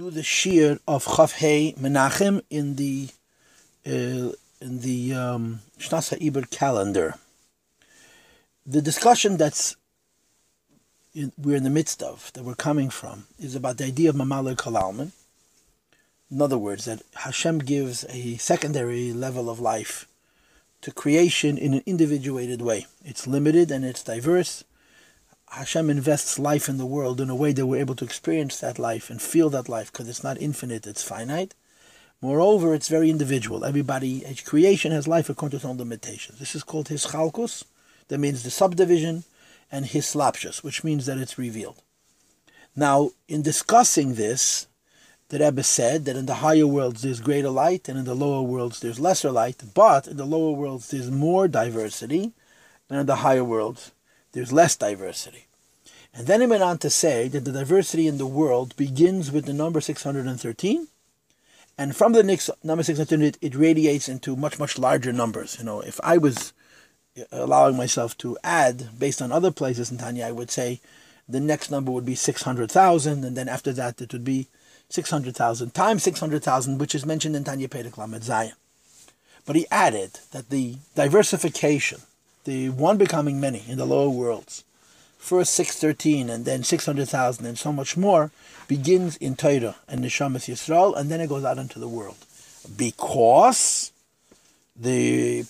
do the shear of Chaf Menachem in the uh, in the um, Shnas Iber calendar. The discussion that's in, we're in the midst of, that we're coming from, is about the idea of Memale Kol Almin. In other words, that Hashem gives a secondary level of life to creation in an individuated way. It's limited and it's diverse. Hashem invests life in the world in a way that we're able to experience that life and feel that life because it's not infinite, it's finite. Moreover, it's very individual. Everybody, each creation has life according to its own limitations. This is called Hischalkus, that means the subdivision, and Hislapshus, which means that it's revealed. Now, in discussing this, the Rebbe said that in the higher worlds there's greater light, and in the lower worlds there's lesser light, but in the lower worlds there's more diversity, than in the higher worlds there's less diversity. And then he went on to say that the diversity in the world begins with the number 613, and from the next, number 613 it, it radiates into much, much larger numbers. You know, if I was uh, allowing myself to add based on other places in Tanya, I would say the next number would be 600,000, and then after that it would be 600,000 times 600,000, which is mentioned in Tanya Perek Lamed Zayin. But he added that the diversification, the one becoming many in the lower worlds, first 613 and then 600,000 and so much more, begins in Torah and Neshamas Yisrael, and then it goes out into the world. Because the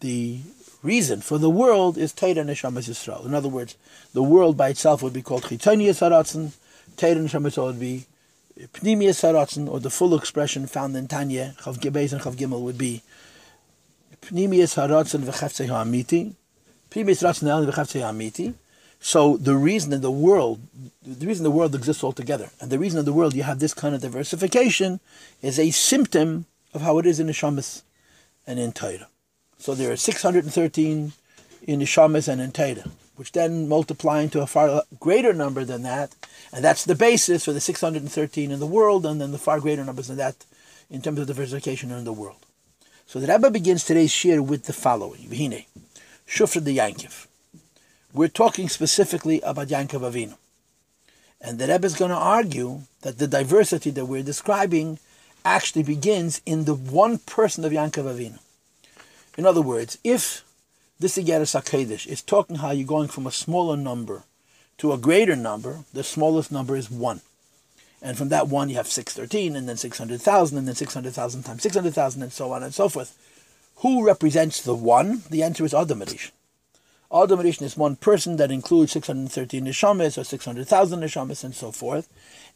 the reason for the world is Torah and Neshamas Yisrael. In other words, the world by itself would be called Chitonius Haratzen, Torah Neshamas Yisrael would be Pnimius Haratzen, or the full expression found in Tanya, Chav Gibez and Chav Gimel would be Pnimius Haratzen v'cheftzei ha'amiti, Pnimius Haratzen el v'cheftzei ha'amiti. So the reason in the world, the reason the world exists altogether, and the reason in the world you have this kind of diversification is a symptom of how it is in the Shamas and in Torah. So there are 613 in the Shamas and in Torah which then multiply into a far greater number than that, and that's the basis for the 613 in the world, and then the far greater numbers than that in terms of diversification in the world. So the Rebbe begins today's shir with the following: V'hine, Shufra the Yankiv. We're talking specifically about Yankov Avinu, and the Rebbe is going to argue that the diversity that we're describing actually begins in the one person of Yankov Avinu. In other words, if this Igeris HaKadosh is talking how you're going from a smaller number to a greater number. The smallest number is 1. And from that 1 you have 613, and then 600,000, and then 600,000 times 600,000, and so on and so forth. Who represents the 1? The answer is. Adam Rishon is one person that includes 613 neshamas or 600,000 neshamas and so forth.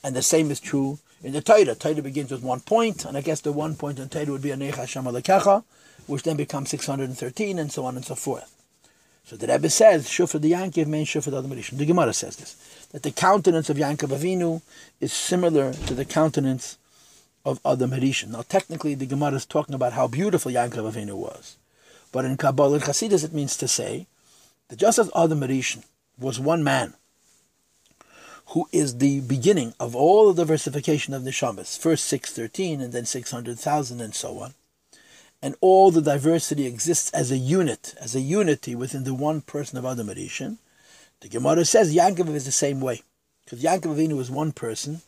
And the same is true in the Torah. Torah begins with one point, and I guess the one point in Torah would be Anochi Hashem Elokecha, which then becomes 613, and so on and so forth. So the Rebbe says, Shufra the Yankiv means Shufra the Adam The Gemara says this, that the countenance of Yankov Avinu is similar to the countenance of Adam Harishon. Now technically the Gemara is talking about how beautiful Yankov Avinu was. But in Kabbalah and Chassidus it means to say that just as Adam Harishon was one man, who is the beginning of all the diversification of the Neshamas, first 613 and then 600,000 and so on, and all the diversity exists as a unit, as a unity within the one person of Adam Harishon, the Gemara says Yankov is the same way. Because Yankov Avinu is one person,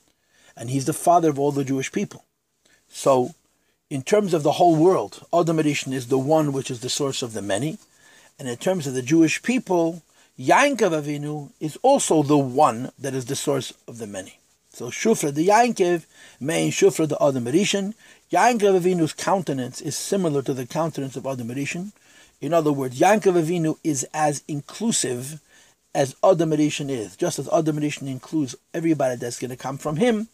and he's the father of all the Jewish people. So, in terms of the whole world, Adam Harishon is the one which is the source of the many. And in terms of the Jewish people, Yankov Avinu is also the one that is the source of the many. So Shufra the Yankiv, main Shufra the Adam Harishon, Yankov Avinu's countenance is similar to the countenance of Adam Rishon. In other words, Yankov Avinu is as inclusive as Adam Rishon is. Just as Adam Rishon includes everybody that's going to come from him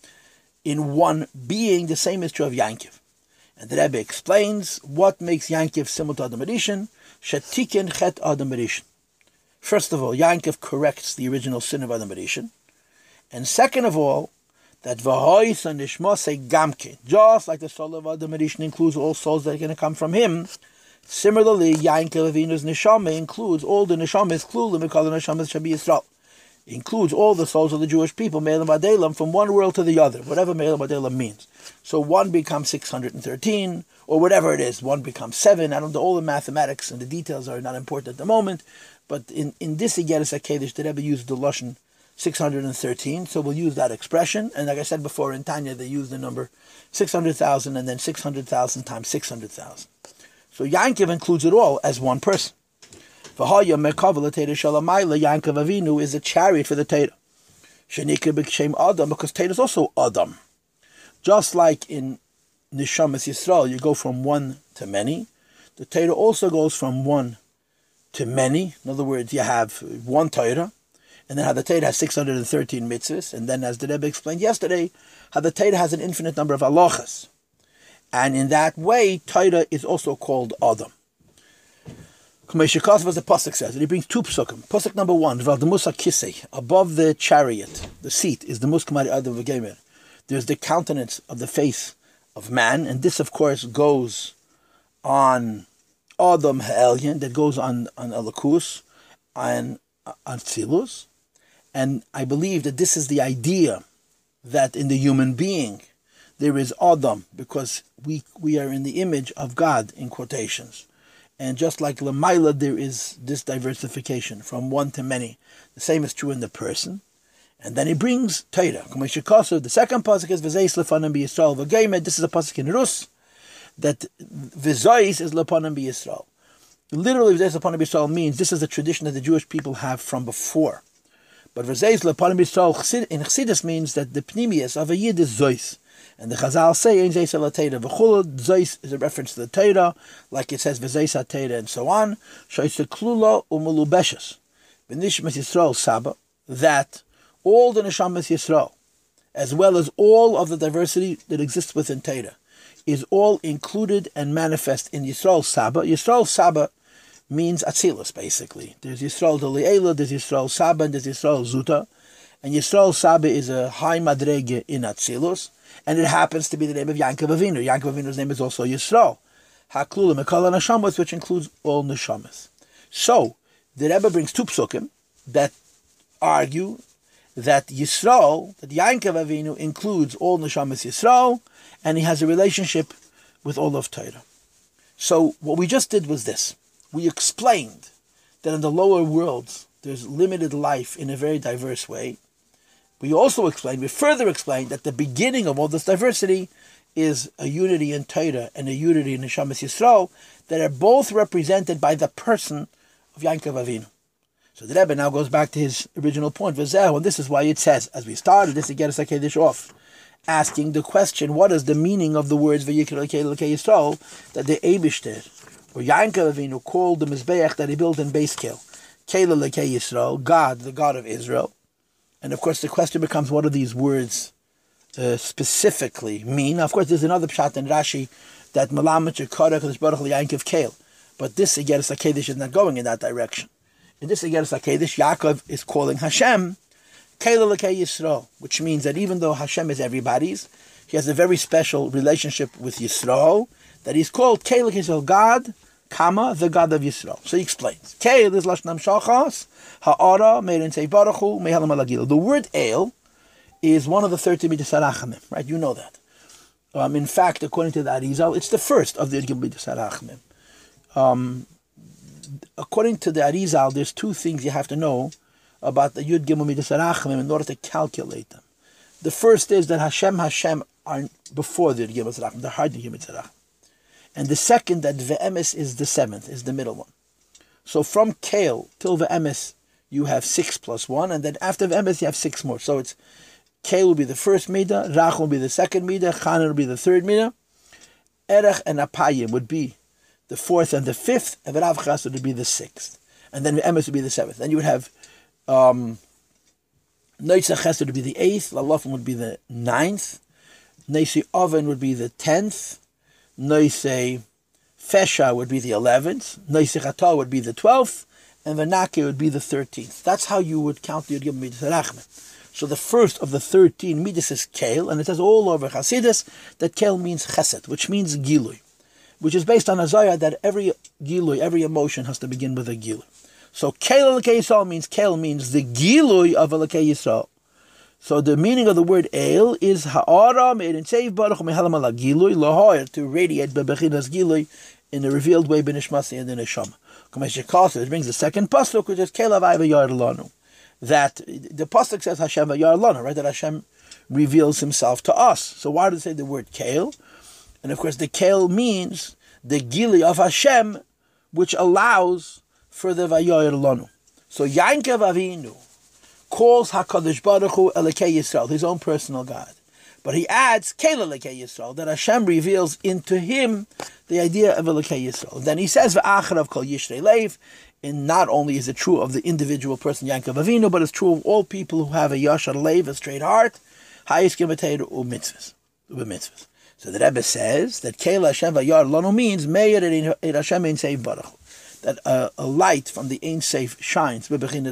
in one being, the same is true of Yankiv. And the Rebbe explains what makes Yankiv similar to Adam Rishon. Shatikin chet Adam Rishon. First of all, Yankiv corrects the original sin of Adam Rishon. And second of all, that Vahois and say Gamke. Just like the soul of Adam Rishon includes all souls that are going to come from him, similarly, Yankov Avinu's Neshama includes all the Neshamas, Klulim, call the Neshamas Shabi Yisrael. Includes all the souls of the Jewish people, Me'elam Adelam, from one world to the other, whatever Me'elam Adelam means. So one becomes 613, or whatever it is, one becomes seven. I don't know, all the mathematics and the details are not important at the moment, but in, in this Igeris HaKedesh, the Rebbe used the Lashon 613. So we'll use that expression. And like I said before in Tanya, they use the number 600,000 and then 600,000 times 600,000. So Yankiv includes it all as one person. Yankov Avinu is a chariot for the Teira. Shenika b'kshem Adam because Teira is also Adam. Just like in Nishamas Yisrael, you go from one to many. The Torah also goes from one to many. In other words, you have one Torah, and then Torah has 613 mitzvahs, and then as the Rebbe explained yesterday, Torah has an infinite number of halachas. And in that way, Torah is also called Adam. Kameshikos was the Pasuk says, and he brings two Pasukim. Pasuk number one, Val the Musa Kisei, above the chariot, the seat, is the Muskamari Adam V'Gemer. There's the countenance of the face of man, and this, of course, goes on Adam Ha'elyon, that goes on, on Elokus, on, on Tzilus. And I believe that this is the idea that in the human being there is Adam, because we, we are in the image of God, in quotations. And just like Lamaila, there is this diversification from one to many. The same is true in the person. And then he brings Torah. The second pasuk is V'zeis lefanim b'Yisrael v'geimed. This is a pasuk in Rus that V'zeis is lefanim b'Yisrael. Literally, V'zeis lefanim b'Yisrael means this is a tradition that the Jewish people have from before. But V'zeis lefanim b'Yisrael in Chassidus means that the pnimius of a Yid is Zeis. And the Chazal say, Ein Zeis Torah. V'chul, Zeis is a reference to the Torah, like it says, V'zeis Torah, and so on. Shoyse klula u'melubeshes. V'nishmas Yisrael Saba, that all the Neshamas Yisrael, as well as all of the diversity that exists within Torah, is all included and manifest in Yisrael Saba. Yisrael Saba means Atzilus, basically. There's Yisrael Deliela, there's Yisrael Saba, and there's Yisrael Zuta. And Yisrael Saba is a high madrege in Atzilus and it happens to be the name of Yankov Avinu. Yankov Avinu's name is also Yisrael. Haklula Mekala Neshamas, which includes all Neshamas. So, the Rebbe brings two psukim that argue that Yisrael, that Yankov Avinu includes all Neshamas Yisrael, and he has a relationship with all of Torah. So, what we just did was this. We explained that in the lower worlds, there's limited life in a very diverse way, we also explained, we further explained that the beginning of all this diversity is a unity in Torah and a unity in Neshamas Yisrael that are both represented by the person of Yankov Avinu. So the Rebbe now goes back to his original point, Vizehu, and this is why it says, as we started this to get us Kaddish off, asking the question, what is the meaning of the words Vayikra Yisrael that the Eibishter, or Yankov Avinu, called the Mizbeach that he built in base Kel, Kela Yisrael, God, the God of Israel, and of course, the question becomes, what do these words uh, specifically mean? Of course, there's another pshat in Rashi that Malamet Yekara Kadosh Baruch Yankiv Kale. But this Igeris HaKedesh is not going in that direction. In this Igeris HaKedesh, Yaakov is calling Hashem Kale Lekei Yisrael, which means that even though Hashem is everybody's, he has a very special relationship with Yisrael, that he's called Kale Yisrael, God, Kama, the God of Yisrael. So he explains. Kale is Lashnam Shachas, Ha'ara, Meirin Baruchu, Mehalam Alagil. The word Ale is one of the 30 Midas Harachamim, right? You know that. Um, in fact, according to the Arizal, it's the first of the Midas Um, according to the Arizal, there's two things you have to know about the Yud Gimel Midas Harachamim in order to calculate them. The first is that Hashem Hashem are before the Yud Gimel Harachamim, the hard Yud Gimel And the second, that Ve'emes is the seventh, is the middle one. So from Kale till Ve'emes you have six plus one, and then after the Emes you have six more. So it's K will be the first Midah, Rach will be the second Midah, Chanan will be the third Midah, Erech and Apayim would be the fourth and the fifth, and Rav Chas would be the sixth. And then Emes would be the seventh. Then you would have um, Chesed would be the eighth, Lalofim would be the ninth, Neisi Oven would be the tenth, Neise Fesha would be the eleventh, Neisi Chata would be the twelfth, and Venake would be the 13th. That's how you would count the Yud Gimel Midas Rachman. So the first of the 13 Midas is Kel, and it says all over Hasidus that Kel means Chesed, which means Gilui, which is based on Isaiah that every Gilui, every emotion has to begin with a Gilui. So Elokei Yisrael means Kel means the Gilui of Elokei Yisrael. So the meaning of the word El is Ha'ara made in Seiv Baruch Mehalam Ala Gilui to radiate Bebechinas Gilui in a revealed way Benishmasi and in Neshama. It brings the second pasuk, which is Kelav Yardalanu. that the pasuk says Hashem Lana, right? That Hashem reveals Himself to us. So why does it say the word Kael? And of course, the Kael means the Gili of Hashem, which allows for the Vayoyer Lanu. So Yankev Avinu calls Hakadosh Baruch Hu Elokei Yisrael, his own personal God. But he adds Kela Elokei Yisrael, that Hashem reveals into him the idea of Elokei Yisrael. Then he says V'acharav Kol Yishrei Leiv, and not only is it true of the individual person Yankov Avinu, but it's true of all people who have a Yashar Leiv, a straight heart, Ha'iskim u mitzvahs. So the Rebbe says that Kela Hashem Vayar Lano means Meir Hashem Ein Seif Baruch. That a, a, light from the Ein Seif shines,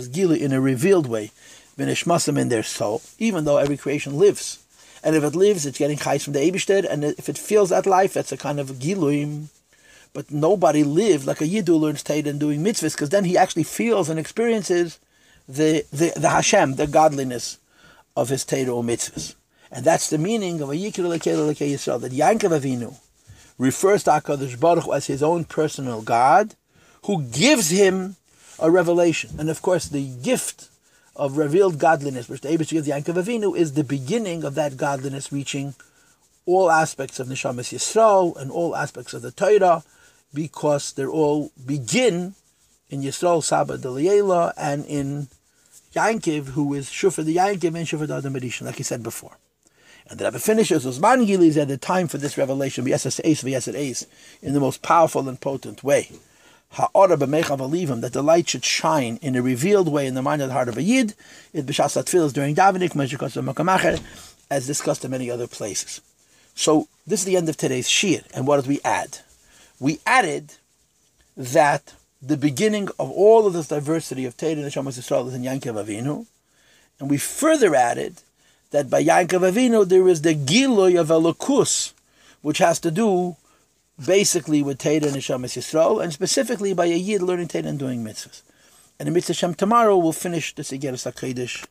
gili in a revealed way, V'nishmasam in their soul, even though every creation lives. And if it lives, it's getting chayes from the Eibishter, and if it feels that life, that's a kind of giluim. But nobody lived like a Yiddu learns Tate and doing mitzvahs, because then he actually feels and experiences the, the, the Hashem, the godliness of his Tate or mitzvahs. And that's the meaning of a Yikir Lekei Lekei Yisrael, that Yankov Avinu refers to HaKadosh Baruch Hu as his own personal God, who gives him a revelation. And of course, the gift of revealed godliness, which the Abish gives Yankov Avinu, is the beginning of that godliness reaching all aspects of Neshamas Yisrael and all aspects of the Torah, because they all begin in Yisrael Saba Deliela and in Yankiv, who is Shufar the Yankiv and Shufar the Adam like he said before. And the Rebbe finishes, Uzman Gili is at the time for this revelation, V'yesas Eis, V'yesas Eis, in the most powerful and potent way. Ha'ora b'mechav alivim, that the light should shine in a revealed way in the mind and the heart of a Yid, it b'shas atfilas during davening, as discussed in many other places. So this is the end of today's shir, and what did we add? We added that the beginning of all of this diversity of Teda and Neshamas is in Yankov Avinu, and we further added that by Yankov Avinu there is the Giloy of Elokus, which has to do basically with Teda and Neshamas Yisrael, and specifically by a Yid learning Teda and doing mitzvahs. And the mitzvah Shem tomorrow will finish the Sigeres HaKadosh